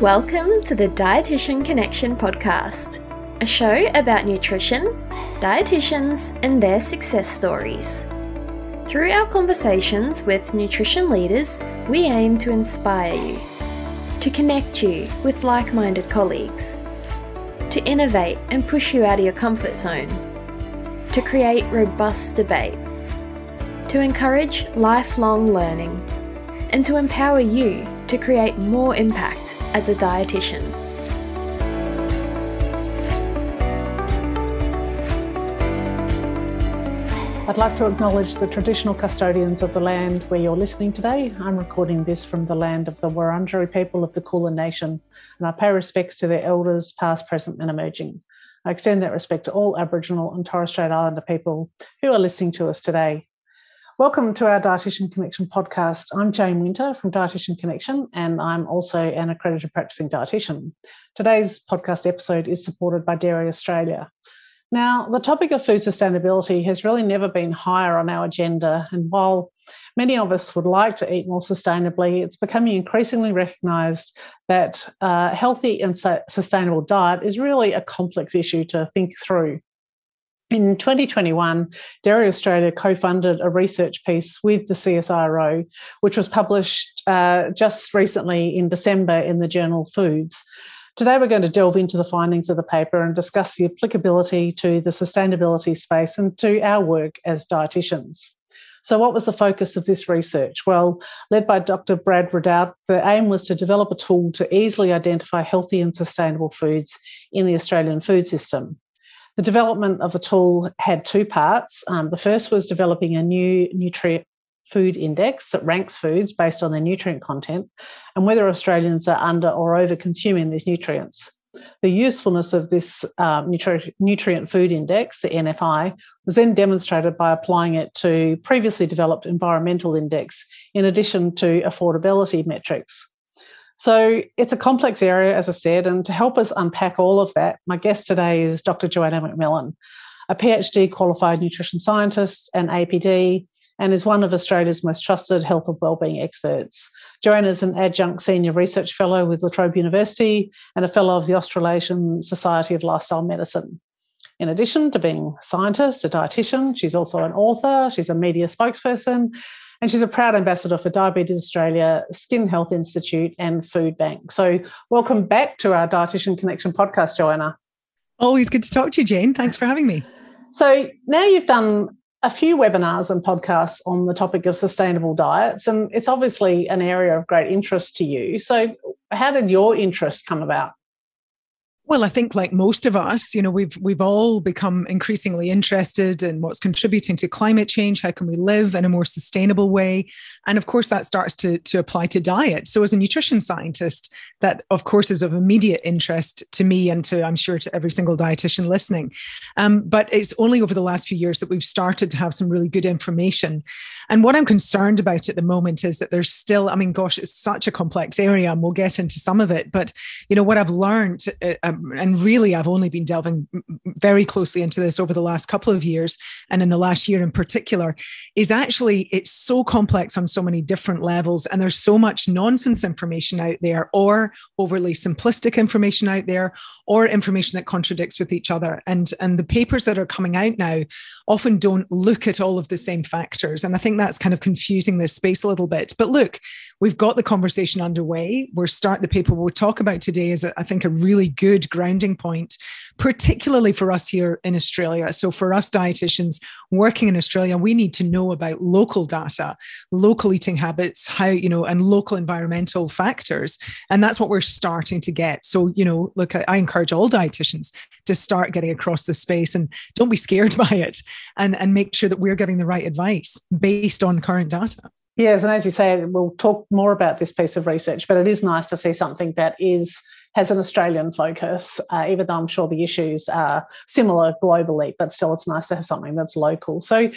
Welcome to the Dietitian Connection podcast, a show about nutrition, dietitians, and their success stories. Through our conversations with nutrition leaders, we aim to inspire you, to connect you with like minded colleagues, to innovate and push you out of your comfort zone, to create robust debate, to encourage lifelong learning, and to empower you to create more impact as a dietitian. I'd like to acknowledge the traditional custodians of the land where you're listening today. I'm recording this from the land of the Wurundjeri people of the Kulin Nation, and I pay respects to their elders, past, present, and emerging. I extend that respect to all Aboriginal and Torres Strait Islander people who are listening to us today. Welcome to our Dietitian Connection podcast. I'm Jane Winter from Dietitian Connection, and I'm also an accredited practicing dietitian. Today's podcast episode is supported by Dairy Australia. Now, the topic of food sustainability has really never been higher on our agenda. And while many of us would like to eat more sustainably, it's becoming increasingly recognised that a uh, healthy and sustainable diet is really a complex issue to think through. In 2021, Dairy Australia co funded a research piece with the CSIRO, which was published uh, just recently in December in the journal Foods. Today, we're going to delve into the findings of the paper and discuss the applicability to the sustainability space and to our work as dietitians. So, what was the focus of this research? Well, led by Dr. Brad Ridoutt, the aim was to develop a tool to easily identify healthy and sustainable foods in the Australian food system. The development of the tool had two parts. Um, the first was developing a new nutrient food index that ranks foods based on their nutrient content and whether Australians are under or over consuming these nutrients. The usefulness of this um, nutri- nutrient food index, the NFI, was then demonstrated by applying it to previously developed environmental index in addition to affordability metrics. So it's a complex area, as I said, and to help us unpack all of that, my guest today is Dr. Joanna McMillan, a PhD qualified nutrition scientist and APD and is one of Australia's most trusted health and wellbeing experts. Joanna is an adjunct senior research fellow with La Trobe University and a fellow of the Australasian Society of Lifestyle Medicine. In addition to being a scientist, a dietitian, she's also an author, she's a media spokesperson, and she's a proud ambassador for Diabetes Australia, Skin Health Institute, and Food Bank. So, welcome back to our Dietitian Connection podcast, Joanna. Always good to talk to you, Jane. Thanks for having me. So, now you've done a few webinars and podcasts on the topic of sustainable diets, and it's obviously an area of great interest to you. So, how did your interest come about? Well, I think like most of us, you know, we've we've all become increasingly interested in what's contributing to climate change. How can we live in a more sustainable way? And of course, that starts to, to apply to diet. So as a nutrition scientist, that of course is of immediate interest to me and to I'm sure to every single dietitian listening. Um, but it's only over the last few years that we've started to have some really good information. And what I'm concerned about at the moment is that there's still, I mean, gosh, it's such a complex area, and we'll get into some of it. But you know what I've learned. Uh, um, and really, I've only been delving very closely into this over the last couple of years, and in the last year in particular, is actually it's so complex on so many different levels, and there's so much nonsense information out there, or overly simplistic information out there, or information that contradicts with each other. And and the papers that are coming out now often don't look at all of the same factors, and I think that's kind of confusing this space a little bit. But look, we've got the conversation underway. We're start the paper we'll talk about today is I think a really good grounding point, particularly for us here in Australia. So, for us dietitians working in Australia, we need to know about local data, local eating habits, how, you know, and local environmental factors. And that's what we're starting to get. So, you know, look, I encourage all dietitians to start getting across the space and don't be scared by it and, and make sure that we're giving the right advice based on current data. Yes, and as you say, we'll talk more about this piece of research, but it is nice to see something that is has an Australian focus, uh, even though I'm sure the issues are similar globally, but still it's nice to have something that's local. So,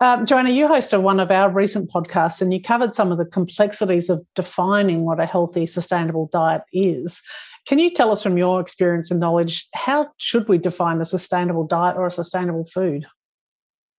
um, Joanna, you hosted one of our recent podcasts and you covered some of the complexities of defining what a healthy, sustainable diet is. Can you tell us from your experience and knowledge how should we define a sustainable diet or a sustainable food?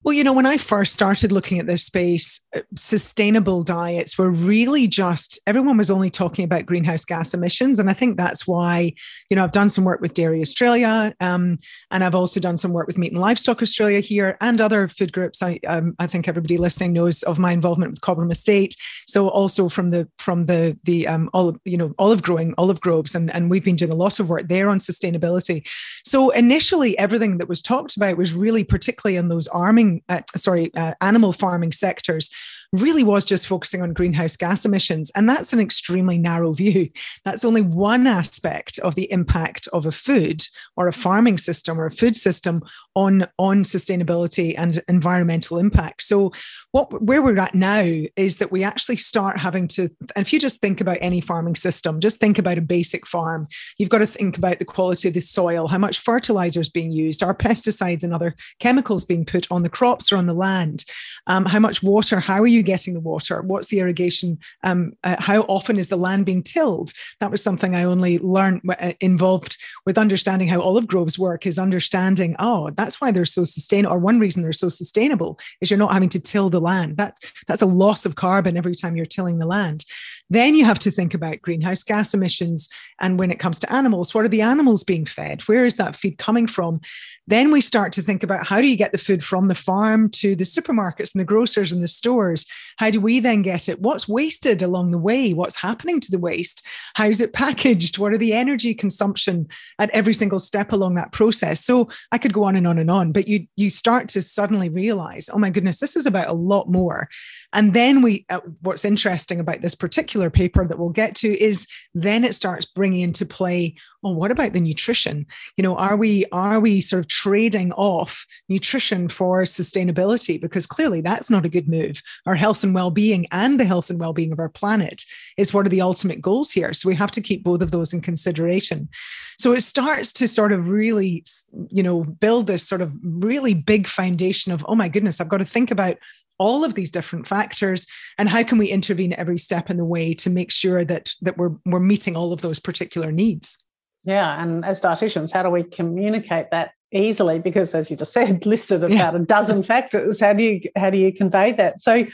Well, you know, when I first started looking at this space, uh, sustainable diets were really just everyone was only talking about greenhouse gas emissions. And I think that's why, you know, I've done some work with Dairy Australia um, and I've also done some work with Meat and Livestock Australia here and other food groups. I, um, I think everybody listening knows of my involvement with Cobram Estate. So also from the from the the um, olive, you know, olive growing olive groves, and and we've been doing a lot of work there on sustainability. So initially, everything that was talked about was really particularly in those arming uh, sorry, uh, animal farming sectors really was just focusing on greenhouse gas emissions. And that's an extremely narrow view. That's only one aspect of the impact of a food or a farming system or a food system on, on sustainability and environmental impact. So what where we're at now is that we actually start having to, and if you just think about any farming system, just think about a basic farm. You've got to think about the quality of the soil, how much fertilizer is being used, are pesticides and other chemicals being put on the crops or on the land, um, how much water, how are you you getting the water? What's the irrigation? Um, uh, how often is the land being tilled? That was something I only learned uh, involved with understanding how olive groves work. Is understanding oh that's why they're so sustainable. Or one reason they're so sustainable is you're not having to till the land. That that's a loss of carbon every time you're tilling the land. Then you have to think about greenhouse gas emissions. And when it comes to animals, what are the animals being fed? Where is that feed coming from? Then we start to think about how do you get the food from the farm to the supermarkets and the grocers and the stores? How do we then get it? What's wasted along the way? What's happening to the waste? How is it packaged? What are the energy consumption at every single step along that process? So I could go on and on and on, but you you start to suddenly realize, oh my goodness, this is about a lot more. And then we, uh, what's interesting about this particular paper that we'll get to is then it starts bringing into play, well, what about the nutrition? You know, are we are we sort of trading off nutrition for sustainability? Because clearly that's not a good move. Our health and well-being and the health and well-being of our planet is what are the ultimate goals here. So we have to keep both of those in consideration. So it starts to sort of really, you know, build this sort of really big foundation of, oh my goodness, I've got to think about all of these different factors and how can we intervene every step in the way to make sure that that we're we're meeting all of those particular needs yeah and as dietitians how do we communicate that easily because as you just said listed about yeah. a dozen factors how do you how do you convey that so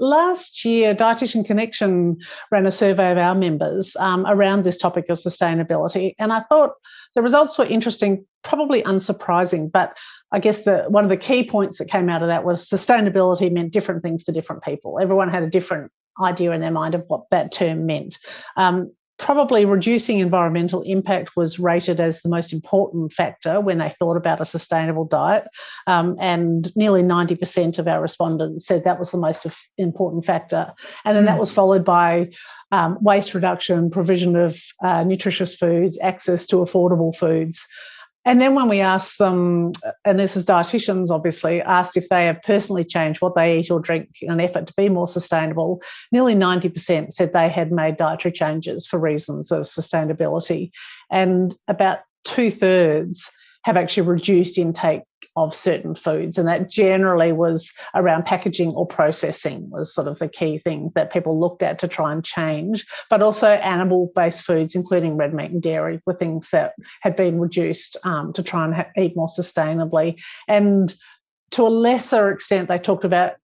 last year, Dietitian Connection ran a survey of our members um, around this topic of sustainability. And I thought the results were interesting, probably unsurprising, but I guess the one of the key points that came out of that was sustainability meant different things to different people. Everyone had a different idea in their mind of what that term meant. Um, probably reducing environmental impact was rated as the most important factor when they thought about a sustainable diet. Um, and nearly 90% of our respondents said that was the most important factor. And then mm. that hmm. was followed by um, waste reduction, provision of uh, nutritious foods, access to affordable foods. And then when we asked them, and this is dietitians obviously, asked if they have personally changed what they eat or drink in an effort to be more sustainable, nearly 90% said they had made dietary changes for reasons of sustainability. And about two thirds have actually reduced intake of certain foods. And that generally was around packaging or processing, was sort of the key thing that people looked at to try and change. But also animal based foods, including red meat and dairy, were things that had been reduced um, to try and ha- eat more sustainably. And to a lesser extent, they talked about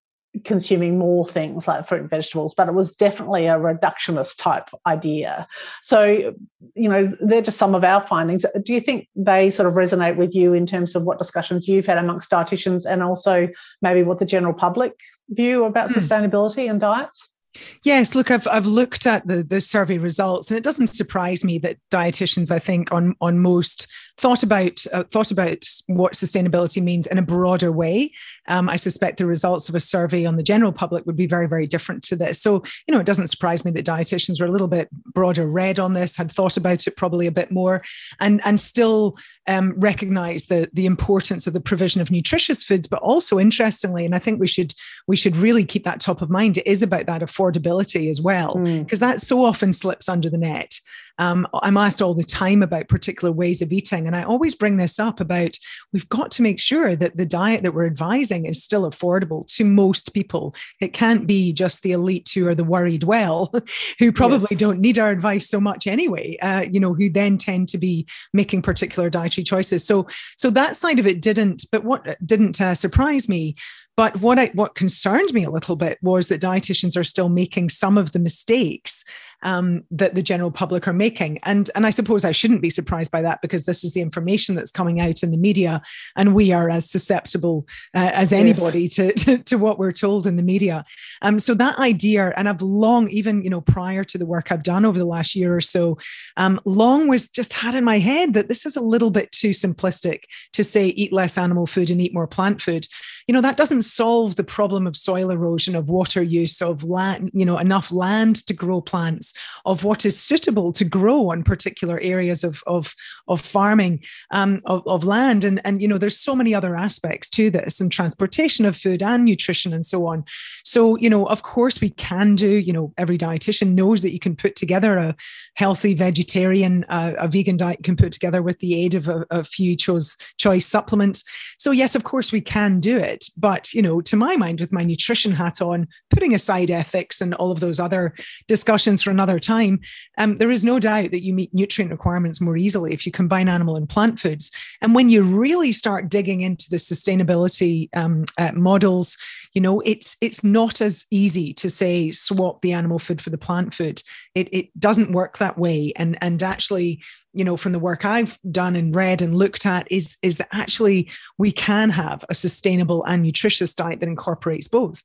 consuming more things like fruit and vegetables, but it was definitely a reductionist type idea. So, you know, they're just some of our findings. Do you think they sort of resonate with you in terms of what discussions you've had amongst dietitians and also maybe what the general public view about mm. sustainability and diets? Yes, look, I've I've looked at the the survey results, and it doesn't surprise me that dietitians, I think, on on most thought about uh, thought about what sustainability means in a broader way. Um, I suspect the results of a survey on the general public would be very very different to this. So you know, it doesn't surprise me that dietitians were a little bit broader read on this, had thought about it probably a bit more, and and still um, recognize the the importance of the provision of nutritious foods, but also interestingly, and I think we should we should really keep that top of mind. It is about that affordability as well, because mm. that so often slips under the net. Um, I'm asked all the time about particular ways of eating. And I always bring this up about we've got to make sure that the diet that we're advising is still affordable to most people. It can't be just the elite who are the worried well, who probably yes. don't need our advice so much anyway, uh, you know, who then tend to be making particular dietary choices. So, so that side of it didn't, but what didn't uh, surprise me but what I what concerned me a little bit was that dietitians are still making some of the mistakes um, that the general public are making. And, and I suppose I shouldn't be surprised by that because this is the information that's coming out in the media, and we are as susceptible uh, as anybody yes. to, to, to, what we're told in the media. Um, so that idea, and I've long, even you know, prior to the work I've done over the last year or so, um, long was just had in my head that this is a little bit too simplistic to say eat less animal food and eat more plant food. You know, that doesn't solve the problem of soil erosion, of water use, of land, you know, enough land to grow plants of what is suitable to grow on particular areas of, of, of farming um, of, of land. And, and, you know, there's so many other aspects to this and transportation of food and nutrition and so on. So, you know, of course we can do, you know, every dietitian knows that you can put together a healthy vegetarian, uh, a vegan diet can put together with the aid of a, a few choice, choice supplements. So yes, of course we can do it. But, you know, to my mind, with my nutrition hat on, putting aside ethics and all of those other discussions for another time, um, there is no doubt that you meet nutrient requirements more easily if you combine animal and plant foods. And when you really start digging into the sustainability um, uh, models, you know it's it's not as easy to say swap the animal food for the plant food. It, it doesn't work that way. And and actually you know from the work i've done and read and looked at is is that actually we can have a sustainable and nutritious diet that incorporates both.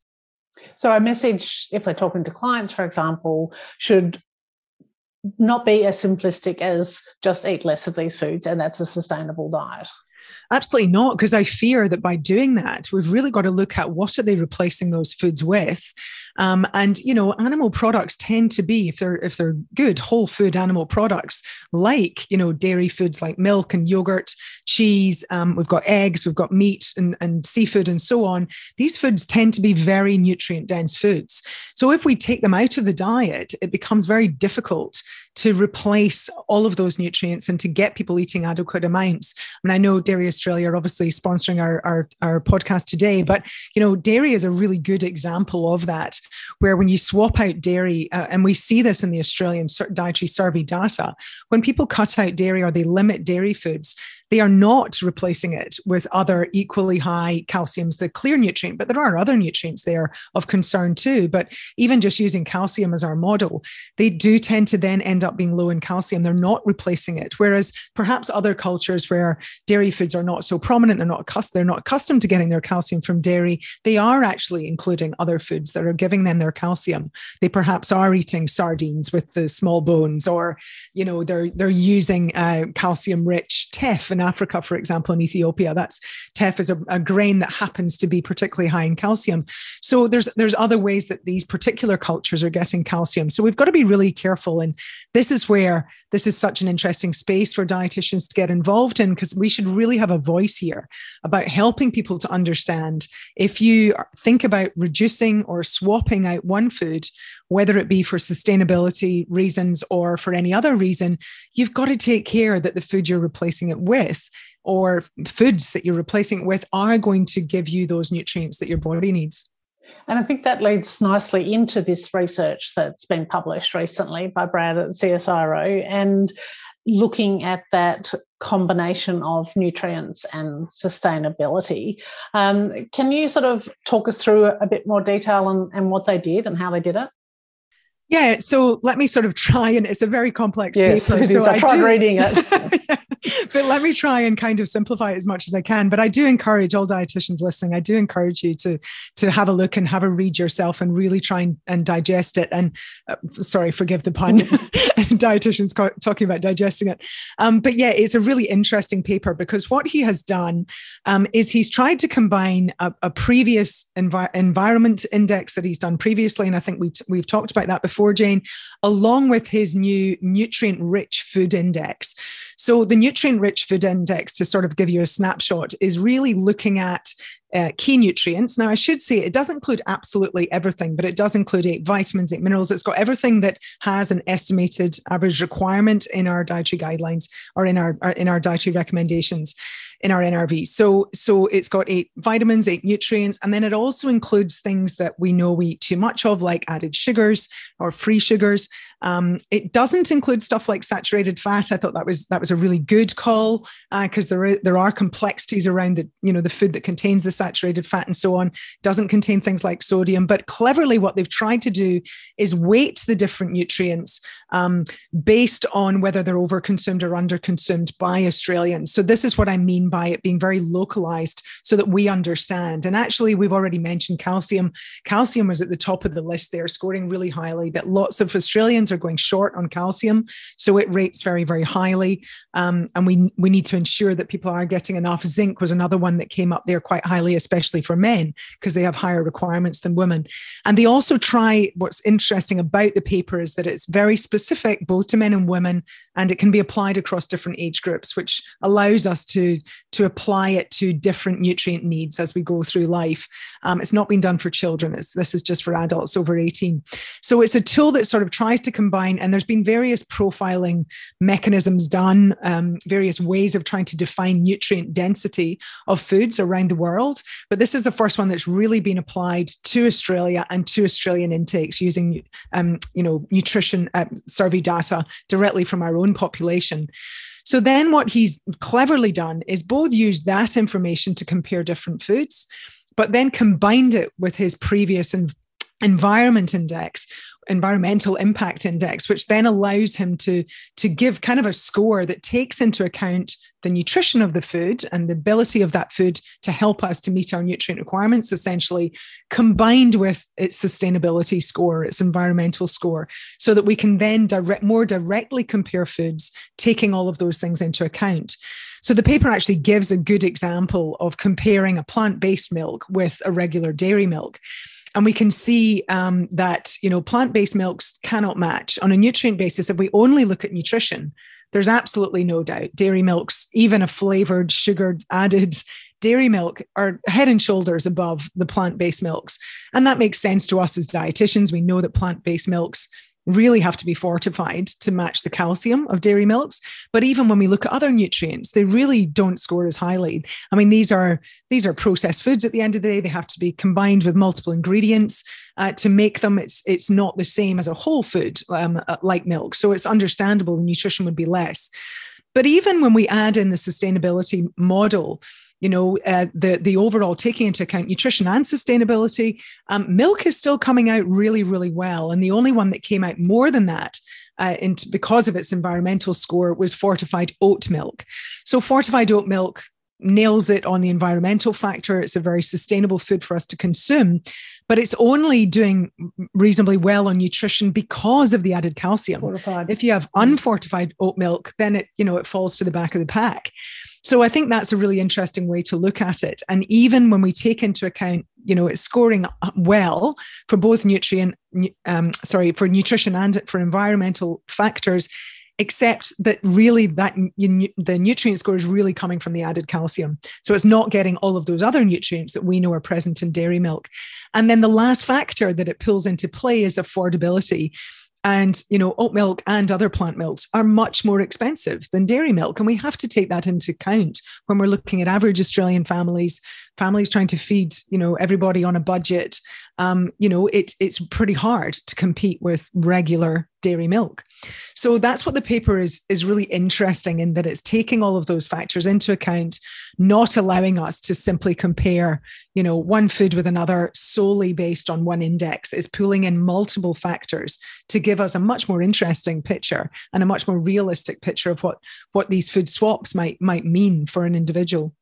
So, our message, if we're talking to clients, for example, should not be as simplistic as just eat less of these foods and that's a sustainable diet. Absolutely not, because I fear that by doing that, we've really got to look at what are they replacing those foods with, um, and you know, animal products tend to be, if they're if they're good whole food animal products, like you know, dairy foods like milk and yogurt, cheese. Um, we've got eggs, we've got meat and, and seafood and so on. These foods tend to be very nutrient dense foods. So if we take them out of the diet, it becomes very difficult to replace all of those nutrients and to get people eating adequate amounts. I mean, I know Dairy Australia are obviously sponsoring our, our, our podcast today, but you know, dairy is a really good example of that, where when you swap out dairy, uh, and we see this in the Australian dietary survey data, when people cut out dairy or they limit dairy foods, they are not replacing it with other equally high calciums, the clear nutrient, but there are other nutrients there of concern too. But even just using calcium as our model, they do tend to then end up being low in calcium. They're not replacing it. Whereas perhaps other cultures where dairy foods are not so prominent, they're not accustomed, they're not accustomed to getting their calcium from dairy, they are actually including other foods that are giving them their calcium. They perhaps are eating sardines with the small bones, or you know, they're they're using uh, calcium rich teff in Africa, for example, in Ethiopia, that's teff is a, a, grain that happens to be particularly high in calcium. So there's there's other ways that these particular cultures are getting calcium. So we've got to be really careful. And this is where this is such an interesting space for dietitians to get involved in because we should really have a voice here about helping people to understand if you think about reducing or swapping out one food, whether it be for sustainability reasons or for any other reason, you've got to take care that the food you're replacing it with or foods that you're replacing it with are going to give you those nutrients that your body needs. And I think that leads nicely into this research that's been published recently by Brad at CSIRO and looking at that combination of nutrients and sustainability. Um, can you sort of talk us through a bit more detail and, and what they did and how they did it? Yeah, so let me sort of try, and it's a very complex yes, paper. So I, I tried do, reading it. but let me try and kind of simplify it as much as I can. But I do encourage all dietitians listening. I do encourage you to to have a look and have a read yourself and really try and, and digest it. And uh, sorry, forgive the pun. dietitians co- talking about digesting it. Um, but yeah, it's a really interesting paper because what he has done um, is he's tried to combine a, a previous envi- environment index that he's done previously, and I think we t- we've talked about that before, Jane, along with his new nutrient rich food index. So the nutrient rich food index, to sort of give you a snapshot, is really looking at uh, key nutrients. Now, I should say it does include absolutely everything, but it does include eight vitamins, eight minerals. It's got everything that has an estimated average requirement in our dietary guidelines or in our, in our dietary recommendations in our NRV. So, so it's got eight vitamins, eight nutrients, and then it also includes things that we know we eat too much of, like added sugars or free sugars. Um, it doesn't include stuff like saturated fat. I thought that was that was a really good call because uh, there are, there are complexities around the you know the food that contains the saturated fat and so on. Doesn't contain things like sodium, but cleverly what they've tried to do is weight the different nutrients um, based on whether they're overconsumed or underconsumed by Australians. So this is what I mean by it being very localized so that we understand. And actually, we've already mentioned calcium. Calcium was at the top of the list there, scoring really highly, that lots of Australians are going short on calcium. So it rates very, very highly. Um, and we, we need to ensure that people are getting enough. Zinc was another one that came up there quite highly, especially for men, because they have higher requirements than women. And they also try, what's interesting about the paper is that it's very specific both to men and women, and it can be applied across different age groups, which allows us to to apply it to different nutrient needs as we go through life. Um, it's not been done for children. It's, this is just for adults over 18. So it's a tool that sort of tries to combine, and there's been various profiling mechanisms done, um, various ways of trying to define nutrient density of foods around the world. But this is the first one that's really been applied to Australia and to Australian intakes using, um, you know, nutrition uh, survey data directly from our own population. So then what he's cleverly done is both use that information to compare different foods, but then combined it with his previous environment index environmental impact index which then allows him to to give kind of a score that takes into account the nutrition of the food and the ability of that food to help us to meet our nutrient requirements essentially combined with its sustainability score its environmental score so that we can then direct more directly compare foods taking all of those things into account. So the paper actually gives a good example of comparing a plant-based milk with a regular dairy milk and we can see um, that you know plant-based milks cannot match on a nutrient basis if we only look at nutrition. There's absolutely no doubt dairy milks even a flavored sugared added dairy milk are head and shoulders above the plant-based milks. And that makes sense to us as dietitians. We know that plant-based milks really have to be fortified to match the calcium of dairy milks. But even when we look at other nutrients they really don't score as highly. I mean these are these are processed foods at the end of the day. They have to be combined with multiple ingredients uh, to make them. It's it's not the same as a whole food um, uh, like milk. So it's understandable the nutrition would be less. But even when we add in the sustainability model you know, uh, the the overall taking into account nutrition and sustainability, um, milk is still coming out really, really well. And the only one that came out more than that uh, into, because of its environmental score was fortified oat milk. So fortified oat milk nails it on the environmental factor. It's a very sustainable food for us to consume, but it's only doing reasonably well on nutrition because of the added calcium. Fortified. If you have unfortified oat milk, then it, you know, it falls to the back of the pack. So I think that's a really interesting way to look at it. And even when we take into account, you know, it's scoring well for both nutrient, um, sorry, for nutrition and for environmental factors, except that really that the nutrient score is really coming from the added calcium. So it's not getting all of those other nutrients that we know are present in dairy milk. And then the last factor that it pulls into play is affordability and you know oat milk and other plant milks are much more expensive than dairy milk. And we have to take that into account when we're looking at average australian families families trying to feed you know everybody on a budget. Um, you know it, it's pretty hard to compete with regular dairy milk. So that's what the paper is is really interesting in that it's taking all of those factors into account not allowing us to simply compare you know one food with another solely based on one index. Is pulling in multiple factors to give us a much more interesting picture and a much more realistic picture of what what these food swaps might might mean for an individual.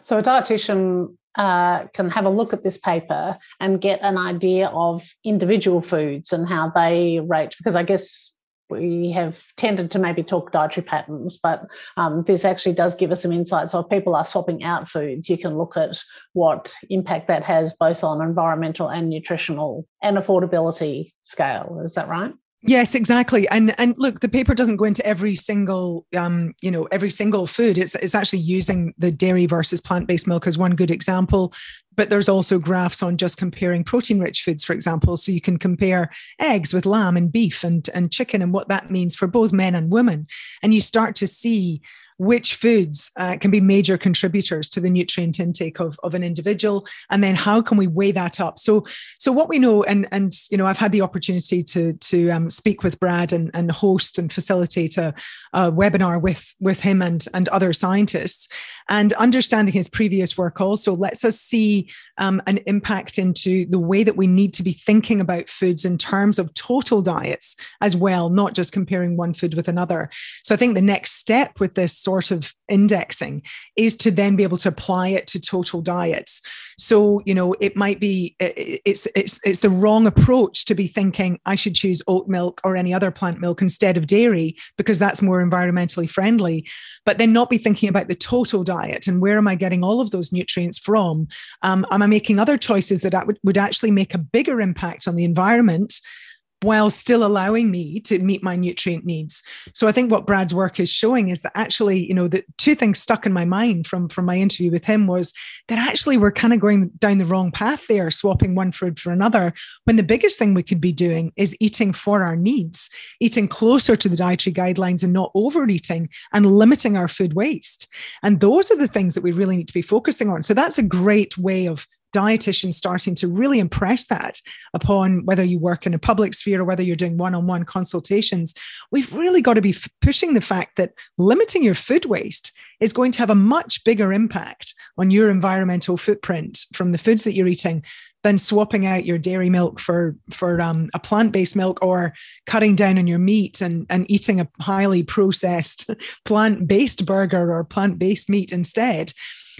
So a dietitian uh, can have a look at this paper and get an idea of individual foods and how they rate, because I guess we have tended to maybe talk dietary patterns, but um, this actually does give us some insight. So if people are swapping out foods, you can look at what impact that has both on environmental and nutritional and affordability scale. Is that right? Yes, exactly. And and look, the paper doesn't go into every single um, you know, every single food. It's it's actually using the dairy versus plant-based milk as one good example. But there's also graphs on just comparing protein-rich foods, for example. So you can compare eggs with lamb and beef and, and chicken and what that means for both men and women. And you start to see which foods uh, can be major contributors to the nutrient intake of, of an individual and then how can we weigh that up? So so what we know and and you know i've had the opportunity to to um, speak with brad and, and host and facilitate a, a webinar with with him and and other scientists. And understanding his previous work also lets us see um, an impact into the way that we need to be thinking about foods in terms of total diets as well not just comparing one food with another. So i think the next step with this sort of indexing is to then be able to apply it to total diets. So, you know, it might be it's it's it's the wrong approach to be thinking I should choose oat milk or any other plant milk instead of dairy because that's more environmentally friendly, but then not be thinking about the total diet and where am I getting all of those nutrients from? Um, am I making other choices that would, would actually make a bigger impact on the environment? While still allowing me to meet my nutrient needs. So I think what Brad's work is showing is that actually, you know, the two things stuck in my mind from from my interview with him was that actually we're kind of going down the wrong path there, swapping one food for another, when the biggest thing we could be doing is eating for our needs, eating closer to the dietary guidelines and not overeating and limiting our food waste. And those are the things that we really need to be focusing on. So that's a great way of dietitians starting to really impress that upon whether you work in a public sphere or whether you're doing one-on-one consultations we've really got to be f- pushing the fact that limiting your food waste is going to have a much bigger impact on your environmental footprint from the foods that you're eating than swapping out your dairy milk for for um, a plant-based milk or cutting down on your meat and, and eating a highly processed plant-based burger or plant-based meat instead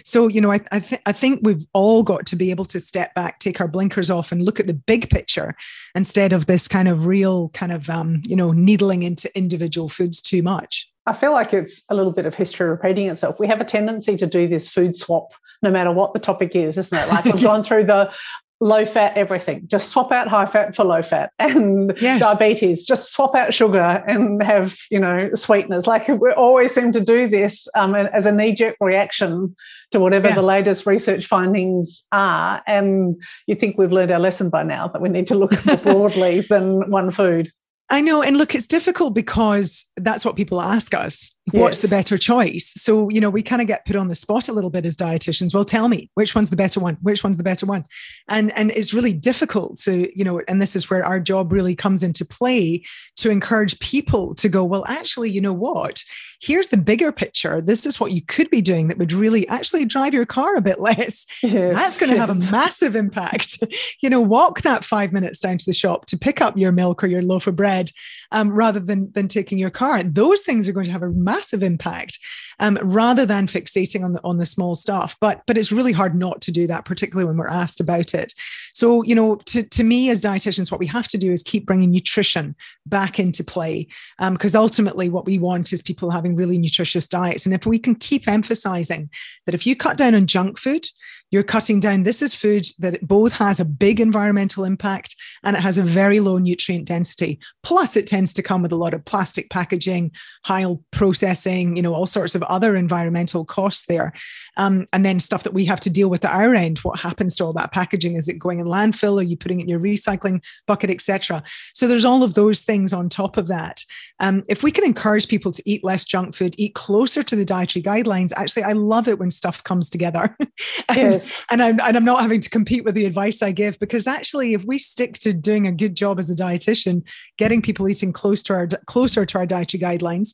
so, you know, I, I, th- I think we've all got to be able to step back, take our blinkers off, and look at the big picture instead of this kind of real kind of, um, you know, needling into individual foods too much. I feel like it's a little bit of history repeating itself. We have a tendency to do this food swap no matter what the topic is, isn't it? Like we've gone through the low fat everything. Just swap out high fat for low fat and yes. diabetes. Just swap out sugar and have, you know, sweeteners. Like we always seem to do this um, as a knee jerk reaction to whatever yeah. the latest research findings are. And you think we've learned our lesson by now that we need to look more broadly than one food. I know. And look, it's difficult because that's what people ask us. What's yes. the better choice? So, you know, we kind of get put on the spot a little bit as dietitians. Well, tell me which one's the better one? Which one's the better one? And and it's really difficult to, you know, and this is where our job really comes into play to encourage people to go, well, actually, you know what? here's the bigger picture. This is what you could be doing that would really actually drive your car a bit less. Yes, That's going to have a massive impact. you know, walk that five minutes down to the shop to pick up your milk or your loaf of bread um, rather than, than taking your car. Those things are going to have a massive impact um, rather than fixating on the, on the small stuff. But, but it's really hard not to do that, particularly when we're asked about it. So, you know, to, to me as dietitians, what we have to do is keep bringing nutrition back into play because um, ultimately what we want is people having really nutritious diets. And if we can keep emphasizing that if you cut down on junk food, you're cutting down. This is food that both has a big environmental impact and it has a very low nutrient density. Plus it tends to come with a lot of plastic packaging high processing you know all sorts of other environmental costs there. Um, and then stuff that we have to deal with at our end. What happens to all that packaging? Is it going in landfill? Are you putting it in your recycling bucket etc so there's all of those things on top of that. Um, if we can encourage people to eat less junk food eat closer to the dietary guidelines actually i love it when stuff comes together yes. and I'm and I'm not having to compete with the advice I give because actually, if we stick to doing a good job as a dietitian, getting people eating close to our closer to our dietary guidelines,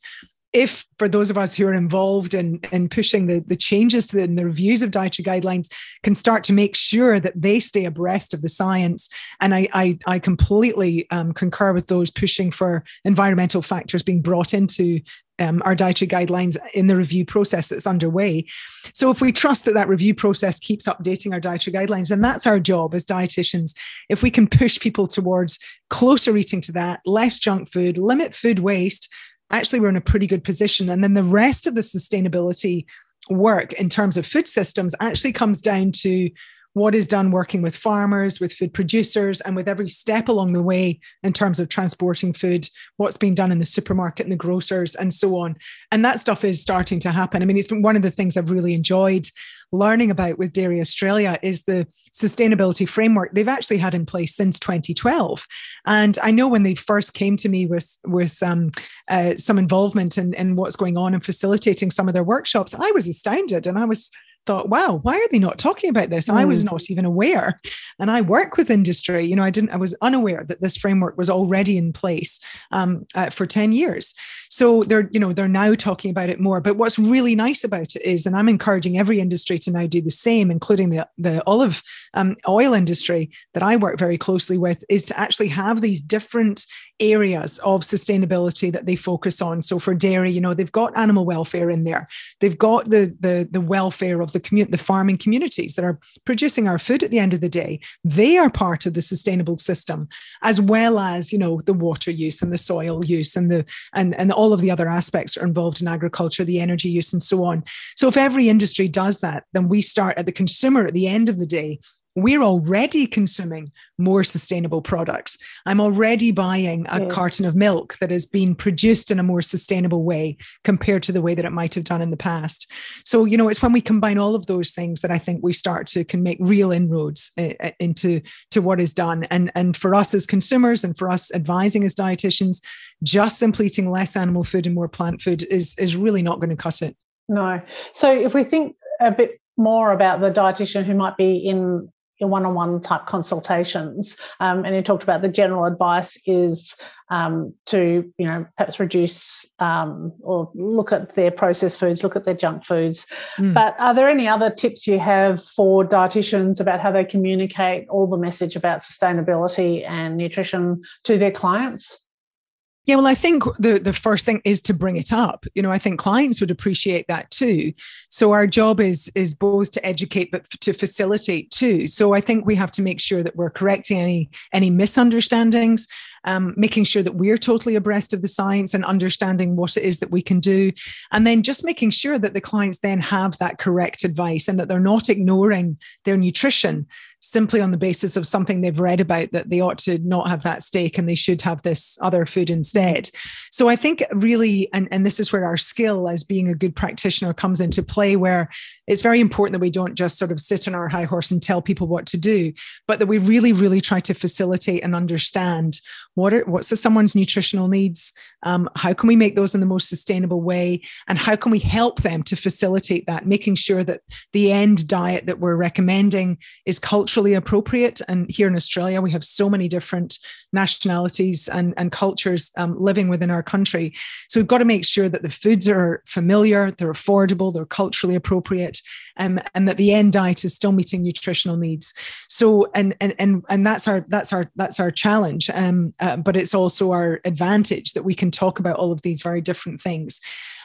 if for those of us who are involved in, in pushing the, the changes to the, the reviews of dietary guidelines can start to make sure that they stay abreast of the science and i, I, I completely um, concur with those pushing for environmental factors being brought into um, our dietary guidelines in the review process that's underway. So, if we trust that that review process keeps updating our dietary guidelines, and that's our job as dietitians, if we can push people towards closer eating to that, less junk food, limit food waste, actually we're in a pretty good position. And then the rest of the sustainability work in terms of food systems actually comes down to what is done working with farmers, with food producers, and with every step along the way in terms of transporting food, what's being done in the supermarket and the grocers, and so on. And that stuff is starting to happen. I mean, it's been one of the things I've really enjoyed learning about with Dairy Australia is the sustainability framework they've actually had in place since 2012. And I know when they first came to me with with um, uh, some involvement in, in what's going on and facilitating some of their workshops, I was astounded and I was thought, wow, why are they not talking about this? Mm. I was mm. not even aware. And I work with industry. You know, I didn't, I was unaware that this framework was already in place um, uh, for 10 years. So they're, you know, they're now talking about it more. But what's really nice about it is, and I'm encouraging every industry to now do the same, including the, the olive um, oil industry that I work very closely with, is to actually have these different areas of sustainability that they focus on. So for dairy, you know, they've got animal welfare in there. They've got the the, the welfare of the the farming communities that are producing our food at the end of the day. They are part of the sustainable system, as well as, you know, the water use and the soil use and the and, and all of the other aspects that are involved in agriculture, the energy use, and so on. So if every industry does that, then we start at the consumer at the end of the day we're already consuming more sustainable products. I'm already buying a yes. carton of milk that has been produced in a more sustainable way compared to the way that it might have done in the past. So, you know, it's when we combine all of those things that I think we start to can make real inroads uh, uh, into to what is done. And and for us as consumers and for us advising as dietitians, just simply eating less animal food and more plant food is is really not going to cut it. No. So if we think a bit more about the dietitian who might be in your one-on-one type consultations. Um, and you talked about the general advice is um, to you know perhaps reduce um, or look at their processed foods look at their junk foods. Mm. but are there any other tips you have for dietitians about how they communicate all the message about sustainability and nutrition to their clients yeah, well, I think the the first thing is to bring it up. You know, I think clients would appreciate that too. So our job is is both to educate but to facilitate too. So I think we have to make sure that we're correcting any any misunderstandings um, making sure that we're totally abreast of the science and understanding what it is that we can do. And then just making sure that the clients then have that correct advice and that they're not ignoring their nutrition simply on the basis of something they've read about that they ought to not have that steak and they should have this other food instead. So I think really, and, and this is where our skill as being a good practitioner comes into play, where it's very important that we don't just sort of sit on our high horse and tell people what to do, but that we really, really try to facilitate and understand what are what's someone's nutritional needs um, how can we make those in the most sustainable way and how can we help them to facilitate that making sure that the end diet that we're recommending is culturally appropriate. And here in australia we have so many different nationalities and, and cultures um, living within our country. So we've got to make sure that the foods are familiar they're affordable they're culturally appropriate um, and that the end diet is still meeting nutritional needs. So and and and, and that's our that's our that's our challenge. Um, uh, but it's also our advantage that we can talk about all of these very different things.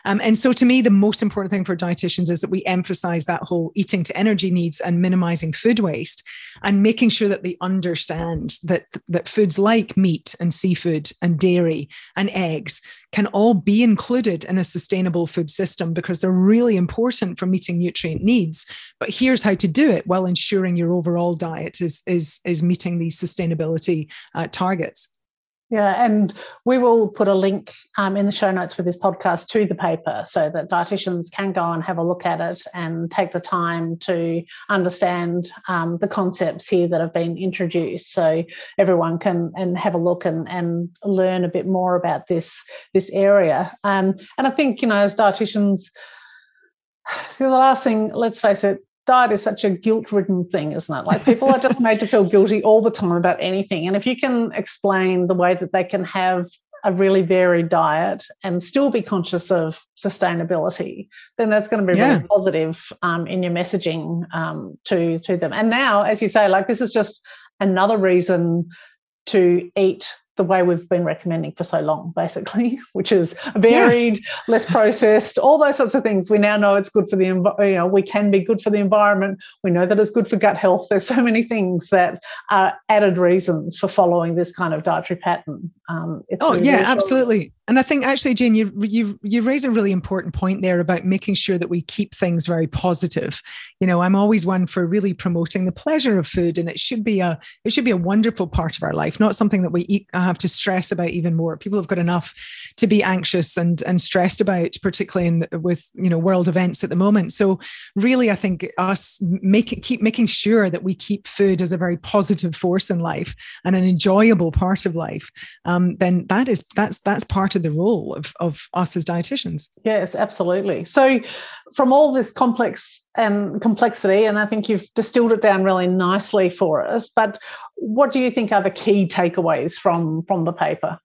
Um, and so, to me, the most important thing for dietitians is that we emphasize that whole eating to energy needs and minimizing food waste, and making sure that they understand that that foods like meat and seafood and dairy and eggs can all be included in a sustainable food system because they're really important for meeting nutrient needs. But here's how to do it while ensuring your overall diet is is is meeting these sustainability uh, targets. Yeah, and we will put a link um, in the show notes for this podcast to the paper so that dietitians can go and have a look at it and take the time to understand um, the concepts here that have been introduced. So everyone can and have a look and, and learn a bit more about this this area. Um, and I think you know, as dietitians, the last thing, let's face it, diet is such a guilt ridden thing, isn't it? Like people are just made to feel guilty all the time about anything. And if you can explain the way that they can have a really varied diet and still be conscious of sustainability, then that's going to be yeah. really positive um, in your messaging um, to to them. And now, as you say, like this is just another reason to eat the way we've been recommending for so long, basically, which is varied, yeah. less processed, all those sorts of things. We now know it's good for the, you know, we can be good for the environment. We know that it's good for gut health. There's so many things that are added reasons for following this kind of dietary pattern. Um, oh, really yeah, absolutely And I think actually, Jane, you you you raise a really important point there about making sure that we keep things very positive. You know, I'm always one for really promoting the pleasure of food, and it should be a it should be a wonderful part of our life, not something that we eat, have to stress about even more. People have got enough to be anxious and and stressed about, particularly in the, with you know world events at the moment. So really, I think us make it, keep making sure that we keep food as a very positive force in life and an enjoyable part of life. Um, then that is that's that's part of the role of, of us as dietitians. Yes, absolutely. So, from all this complex and complexity, and I think you've distilled it down really nicely for us. But what do you think are the key takeaways from from the paper?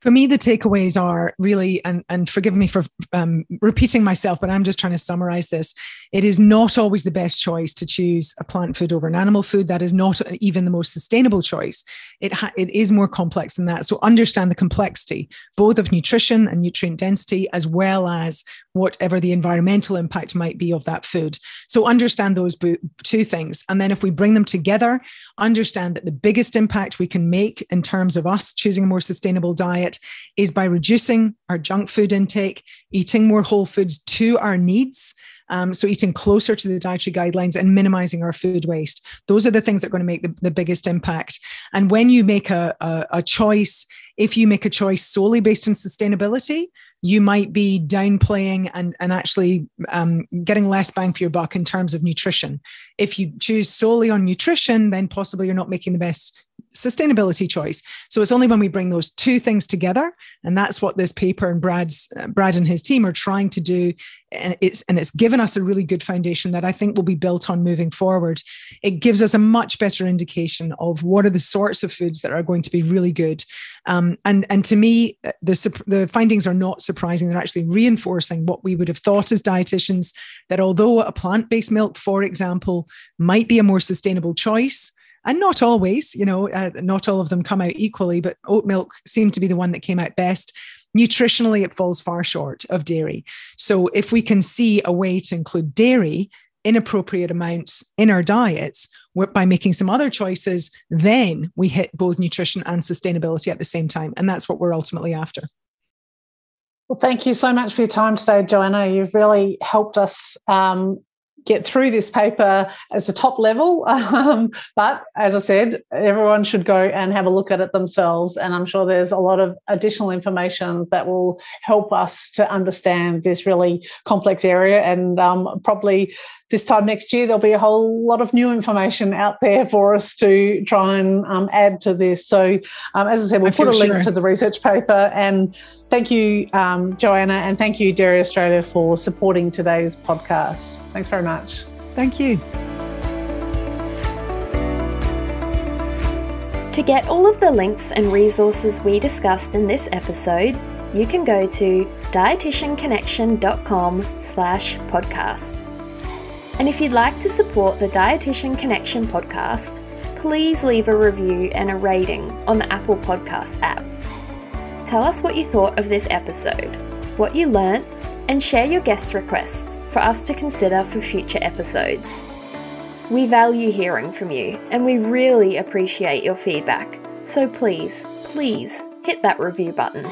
for me the takeaways are really and and forgive me for um, repeating myself but i'm just trying to summarize this. It is not always the best choice to choose a plant food over an animal food. That is not even the most sustainable choice. It ha- it is more complex than that. So understand the complexity both of nutrition and nutrient density as well as whatever the environmental impact might be of that food so understand those two things and then if we bring them together understand that the biggest impact we can make in terms of us choosing a more sustainable diet is by reducing our junk food intake, eating more whole foods to our needs. Um, so eating closer to the dietary guidelines and minimizing our food waste. Those are the things that are going to make the, the biggest impact. And when you make a, a, a choice, if you make a choice solely based on sustainability, you might be downplaying and, and actually um, getting less bang for your buck in terms of nutrition. If you choose solely on nutrition, then possibly you're not making the best sustainability choice. So it's only when we bring those two things together, and that's what this paper and Brad's uh, Brad and his team are trying to do, and it's and it's given us a really good foundation that I think will be built on moving forward. It gives us a much better indication of what are the sorts of foods that are going to be really good, um, and and to me uh, the the findings are not surprising. They're actually reinforcing what we would have thought as dietitians that although a plant based milk, for example, might be a more sustainable choice and not always, you know, uh, not all of them come out equally, but oat milk seemed to be the one that came out best. Nutritionally, it falls far short of dairy. So, if we can see a way to include dairy in appropriate amounts in our diets by making some other choices, then we hit both nutrition and sustainability at the same time. And that's what we're ultimately after. Well, thank you so much for your time today, Joanna. You've really helped us um, get through this paper as a top level. Um, but as I said, everyone should go and have a look at it themselves. And I'm sure there's a lot of additional information that will help us to understand this really complex area. And um, probably this time next year, there'll be a whole lot of new information out there for us to try and um, add to this. So, um, as I said, we'll I put a link to the research paper and Thank you, um, Joanna, and thank you, Dairy Australia, for supporting today's podcast. Thanks very much. Thank you. To get all of the links and resources we discussed in this episode, you can go to dietitianconnection.com slash podcasts. And if you'd like to support the Dietitian Connection podcast, please leave a review and a rating on the Apple Podcasts app. Tell us what you thought of this episode, what you learnt, and share your guest requests for us to consider for future episodes. We value hearing from you and we really appreciate your feedback, so please, please hit that review button.